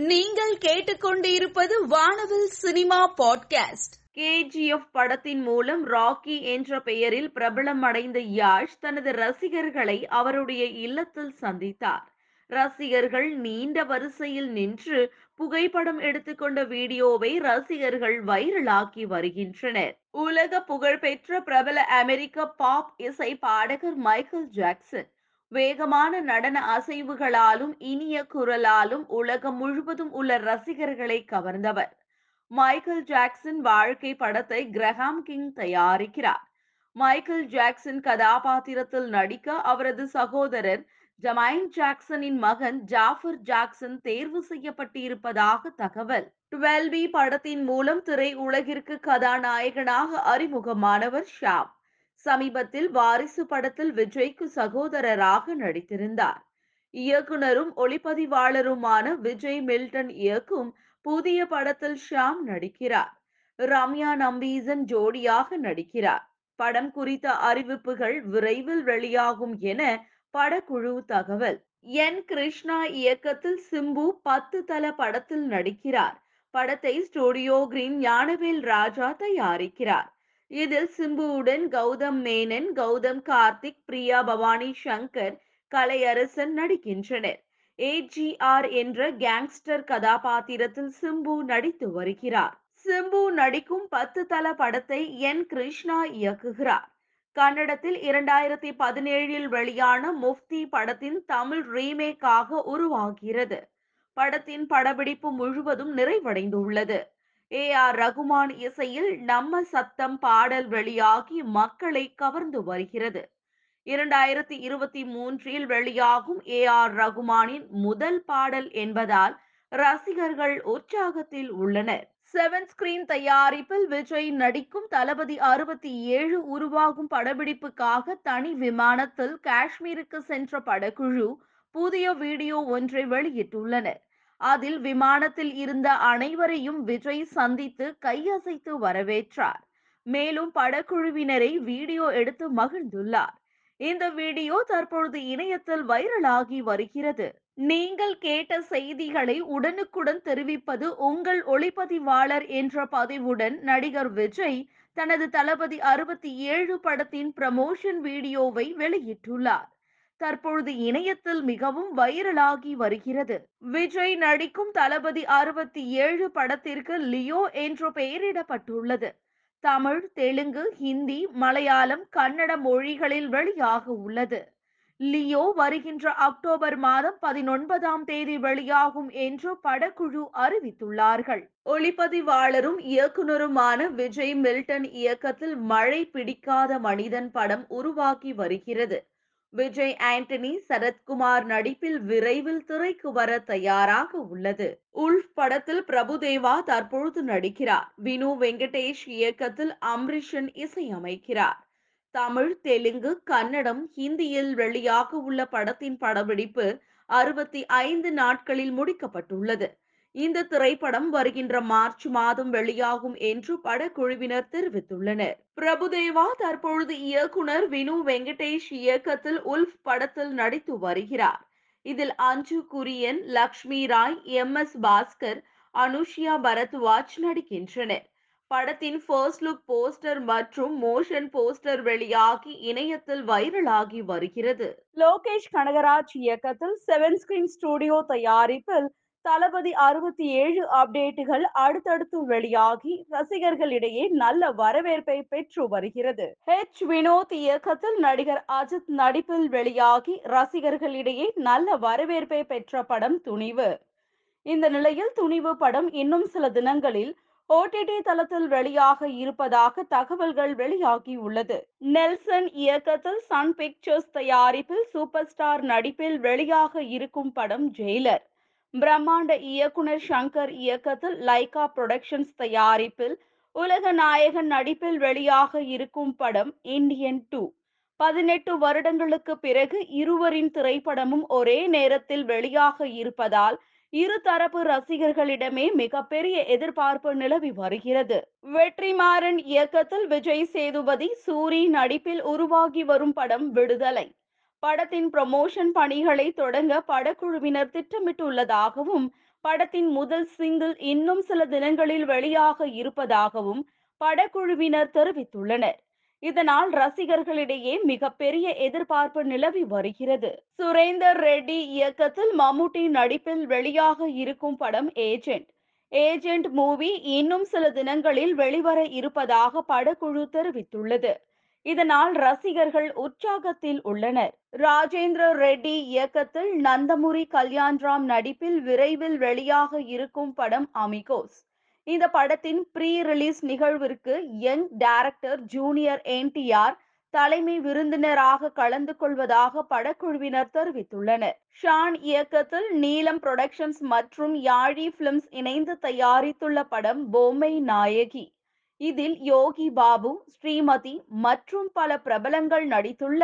நீங்கள் கேட்டுக்கொண்டிருப்பது வானவில் சினிமா பாட்காஸ்ட். கேஜிஎஃப் படத்தின் மூலம் ராக்கி என்ற பெயரில் பிரபலம் அடைந்த யாஷ் தனது ரசிகர்களை அவருடைய இல்லத்தில் சந்தித்தார். ரசிகர்கள் நீண்ட வரிசையில் நின்று புகைப்படம் எடுத்துக்கொண்ட வீடியோவை ரசிகர்கள் வைரலாக்கி வருகின்றனர். உலக புகழ்பெற்ற பிரபல அமெரிக்க பாப் இசை பாடகர் மைக்கேல் ஜாக்சன் வேகமான நடன அசைவுகளாலும் இனிய குரலாலும் உலகம் முழுவதும் உள்ள ரசிகர்களை கவர்ந்தவர். மைக்கேல் ஜாக்சன் வாழ்க்கை படத்தை கிரஹாம் கிங் தயாரிக்கிறார். மைக்கேல் ஜாக்சன் கதாபாத்திரத்தில் நடிக்க அவரது சகோதரர் ஜமைன் ஜாக்சனின் மகன் ஜாஃபர் ஜாக்சன் தேர்வு செய்யப்பட்டிருப்பதாக தகவல். டுவெல் பி படத்தின் மூலம் திரை உலகிற்கு கதாநாயகனாக அறிமுகமானவர் ஷாம். சமீபத்தில் வாரிசு படத்தில் விஜய்க்கு சகோதரராக நடித்திருந்தார். இயக்குனரும் ஒளிப்பதிவாளருமான விஜய் மில்டன் இயக்கும் புதிய படத்தில் ஷாம் நடிக்கிறார். ரம்யா நம்பீசன் ஜோடியாக நடிக்கிறார். படம் குறித்த அறிவிப்புகள் விரைவில் வெளியாகும் என படக்குழு தகவல். என் கிருஷ்ணா இயக்கத்தில் சிம்பு பத்து தல படத்தில் நடிக்கிறார். படத்தை ஸ்டுடியோ கிரீன் ஞானவேல் ராஜா தயாரிக்கிறார். இதில் சிம்புவுடன் கௌதம் மேனன் கௌதம் கார்த்திக் பிரியா பவானி சங்கர் கலையரசன் நடிக்கின்றனர். ஏஜிஆர் என்ற கேங்ஸ்டர் கதாபாத்திரத்தில் சிம்பு நடித்து வருகிறார். சிம்பு நடிக்கும் பத்து தல படத்தை என் கிருஷ்ணா இயக்குகிறார். கன்னடத்தில் இரண்டாயிரத்தி பதினேழில் வெளியான முஃப்தி படத்தின் தமிழ் ரீமேக்காக உருவாகிறது. படத்தின் படப்பிடிப்பு முழுவதும் நிறைவடைந்துள்ளது. ஏ ஆர் ரகுமான் இசையில் நம்ம சத்தம் பாடல் வெளியாகி மக்களை கவர்ந்து வருகிறது. இரண்டாயிரத்தி இருபத்தி மூன்றில் வெளியாகும் ஏ ஆர் ரகுமானின் முதல் பாடல் என்பதால் ரசிகர்கள் உற்சாகத்தில் உள்ளனர். செவன் ஸ்கிரீன் தயாரிப்பில் விஜய் நடிக்கும் தளபதி அறுபத்தி ஏழு உருவாகும் படப்பிடிப்புக்காக தனி விமானத்தில் காஷ்மீருக்கு சென்ற படக்குழு புதிய வீடியோ ஒன்றை வெளியிட்டுள்ளனர். அதில் விமானத்தில் இருந்த அனைவரையும் விஜய் சந்தித்து கையசைத்து வரவேற்றார். மேலும் படக்குழுவினரை வீடியோ எடுத்து மகிழ்ந்துள்ளார். இந்த வீடியோ தற்பொழுது இணையத்தில் வைரலாகி வருகிறது. நீங்கள் கேட்ட செய்திகளை உடனுக்குடன் தெரிவிப்பது உங்கள் ஒளிப்பதிவாளர் என்ற பதிவுடன் நடிகர் விஜய் தனது தளபதி அறுபத்தி ஏழு படத்தின் ப்ரமோஷன் வீடியோவை வெளியிட்டுள்ளார். தற்பொழுது இணையத்தில் மிகவும் வைரலாகி வருகிறது. விஜய் நடிக்கும் தளபதி அறுபத்தி ஏழு படத்திற்கு லியோ என்று பெயரிடப்பட்டுள்ளது. தமிழ் தெலுங்கு ஹிந்தி மலையாளம் கன்னட மொழிகளில் வெளியாக உள்ளது. லியோ வருகின்ற அக்டோபர் மாதம் பதினொன்பதாம் தேதி வெளியாகும் என்று படக்குழு அறிவித்துள்ளார்கள். ஒளிப்பதிவாளரும் இயக்குனருமான விஜய் மில்டன் இயக்கத்தில் மழை பிடிக்காத மனிதன் படம் உருவாக்கி வருகிறது. விஜய் ஆண்டனி சரத்குமார் நடிப்பில் விரைவில் திரைக்கு வர தயாராக உள்ளது. உல்ஃப் படத்தில் பிரபுதேவா தற்பொழுது நடிக்கிறார். வினு வெங்கடேஷ் இயக்கத்தில் அம்ரிஷன் இசையமைக்கிறார். தமிழ் தெலுங்கு கன்னடம் ஹிந்தியில் வெளியாக உள்ள படத்தின் படப்பிடிப்பு அறுபத்தி ஐந்து நாட்களில் முடிக்கப்பட்டுள்ளது. இந்த திரைப்படம் வருகின்ற மார்ச் மாதம் வெளியாகும் என்று படக்குழுவினர் தெரிவித்துள்ளனர். பிரபுதேவா தற்பொழுது இயக்குனர் வினு வெங்கடேஷ் இயக்கத்தில் உல்ஃப் படத்தில் நடித்து வருகிறார். இதில் அஞ்சு குரியன் லக்ஷ்மி ராய் எம். எஸ். பாஸ்கர் அனுஷியா பரத்வாஜ் நடிக்கின்றனர். படத்தின் ஃபர்ஸ்ட் லுக் போஸ்டர் மற்றும் மோஷன் போஸ்டர் வெளியாகி இணையத்தில் வைரலாகி வருகிறது. லோகேஷ் கனகராஜ் இயக்கத்தில் செவன் ஸ்கிரீன் ஸ்டுடியோ தயாரிப்பில் தளபதி அறுபத்தி ஏழு அப்டேட்டுகள் அடுத்தடுத்து வெளியாகி ரசிகர்களிடையே நல்ல வரவேற்பை பெற்று வருகிறது. ஹெச் வினோத் இயக்கத்தில் நடிகர் அஜித் நடிப்பில் வெளியாகி ரசிகர்களிடையே நல்ல வரவேற்பை பெற்ற படம் துணிவு. இந்த நிலையில் துணிவு படம் இன்னும் சில தினங்களில் ஓடிடி தளத்தில் வெளியாக இருப்பதாக தகவல்கள் வெளியாகி உள்ளது நெல்சன் இயக்கத்தில் சன் பிக்சர்ஸ் தயாரிப்பில் சூப்பர் ஸ்டார் நடிப்பில் வெளியாக இருக்கும் படம் ஜெயிலர். பிரம்மாண்ட இயக்குனர் சங்கர் இயக்கத்தில் லைகா புரொடக்ஷன்ஸ் தயாரிப்பில் உலக நாயகன் நடிப்பில் வெளியாக இருக்கும் படம் இந்தியன் டூ. பதினெட்டு வருடங்களுக்கு பிறகு இருவரின் திரைப்படமும் ஒரே நேரத்தில் வெளியாக இருப்பதால் இருதரப்பு ரசிகர்களிடமே மிகப்பெரிய எதிர்பார்ப்பு நிலவி வருகிறது. வெற்றிமாறன் இயக்கத்தில் விஜய் சேதுபதி சூரி நடிப்பில் உருவாகி வரும் படம் விடுதலை. படத்தின் ப்ரமோஷன் பணிகளை தொடங்க படக்குழுவினர் திட்டமிட்டுள்ளதாகவும் படத்தின் முதல் சிங்கிள் இன்னும் சில தினங்களில் வெளியாக இருப்பதாகவும் படக்குழுவினர் தெரிவித்துள்ளனர். இதனால் ரசிகர்களிடையே மிகப்பெரிய எதிர்பார்ப்பு நிலவி வருகிறது. சுரேந்தர் ரெட்டி இயக்கத்தில் மம்முட்டி நடிப்பில் வெளியாக இருக்கும் படம் ஏஜென்ட் ஏஜென்ட் மூவி இன்னும் சில தினங்களில் வெளிவர இருப்பதாக படக்குழு தெரிவித்துள்ளது. இதனால் ரசிகர்கள் உற்சாகத்தில் உள்ளனர். ராஜேந்திர ரெட்டி இயக்கத்தில் நந்தமுரி கல்யாண்ராம் நடிப்பில் விரைவில் வெளியாக இருக்கும் படம் அமிகோஸ். இந்த படத்தின் ப்ரீ ரிலீஸ் நிகழ்விற்கு யங் டைரக்டர் ஜூனியர் என்டிஆர் தலைமை விருந்தினராக கலந்து கொள்வதாக படக்குழுவினர் தெரிவித்துள்ளனர். ஷான் இயக்கத்தில் நீலம் புரொடக்ஷன்ஸ் மற்றும் யாழி பிலிம்ஸ் இணைந்து தயாரித்துள்ள படம் பொம்மை நாயகி. இதில் யோகி பாபு ஸ்ரீமதி மற்றும் பல பிரபலங்கள் நடித்துள்ள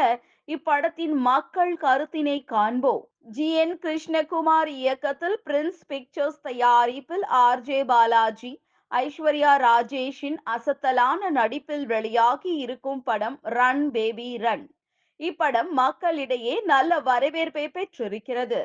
இப்படத்தின் மக்கள் கருத்தினை காண்போம். ஜி. என். கிருஷ்ணகுமார் இயக்கத்தில் பிரின்ஸ் பிக்சர்ஸ் தயாரிப்பில் ஆர். ஜே. பாலாஜி ஐஸ்வர்யா ராஜேஷின் அசத்தலான நடிப்பில் வெளியாகி இருக்கும் படம் ரன் பேபி ரன். இப்படம் மக்களிடையே நல்ல வரவேற்பை பெற்றிருக்கிறது.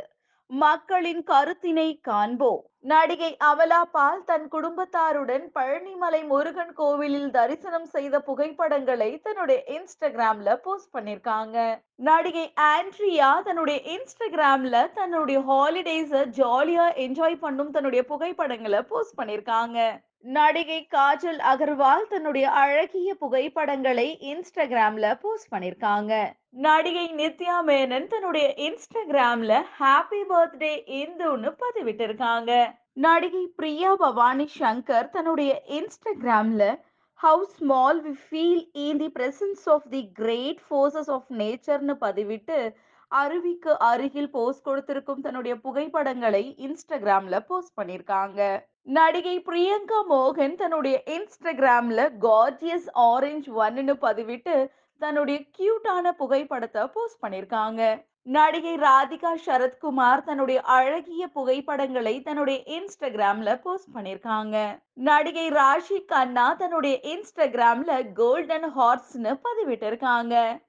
மக்களின் கருத்தினை காண்போம். நடிகை அவலா பால் தன் குடும்பத்தாருடன் பழனிமலை முருகன் கோவிலில் தரிசனம் செய்த புகைப்படங்களை தன்னுடைய இன்ஸ்டாகிராம்ல போஸ்ட் பண்ணிருக்காங்க. நடிகை ஆண்ட்ரியா தன்னுடைய இன்ஸ்டாகிராம்ல தன்னுடைய ஹாலிடேஸ ஜாலியா என்ஜாய் பண்ணும் தன்னுடைய புகைப்படங்களை போஸ்ட் பண்ணிருக்காங்க. நடிகை காஜல் அகர்வால் தன்னுடைய அழகிய புகைப்படங்களை இன்ஸ்டாகிராம்ல போஸ்ட் பண்ணிருக்காங்க. நடிகை நித்யா மேனன் தன்னுடைய இன்ஸ்டாகிராம்ல ஹாப்பி பர்த்டே இந்துன்னு பதிவிட்டிருக்காங்க. நடிகை பிரியா பவானி சங்கர் தன்னுடைய இன்ஸ்டாகிராம்ல how small we feel in the presence of the great forces of நேச்சர்னு பதிவிட்டு அருவிக்கு அருகில் போஸ்ட் கொடுத்திருக்கும் தன்னுடைய புகைப்படங்களை இன்ஸ்டாகிராம்ல போஸ்ட் பண்ணியிருக்காங்க நடிகை பிரியங்கா மோகன் தன்னுடைய இன்ஸ்டாகிராம்ல கார்ஜியஸ் ஆரஞ்ச் ஒன்னு பதிவிட்டு தன்னுடைய கியூட்டான புகைப்படத்தை போஸ்ட் பண்ணிருக்காங்க. நடிகை ராதிகா சரத்குமார் தன்னுடைய அழகிய புகைப்படங்களை தன்னுடைய இன்ஸ்டாகிராம்ல போஸ்ட் பண்ணிருக்காங்க. நடிகை ராஷி கண்ணா தன்னுடைய இன்ஸ்டாகிராம்ல கோல்டன் ஹார்ஸ்னு பதிவிட்டிருக்காங்க.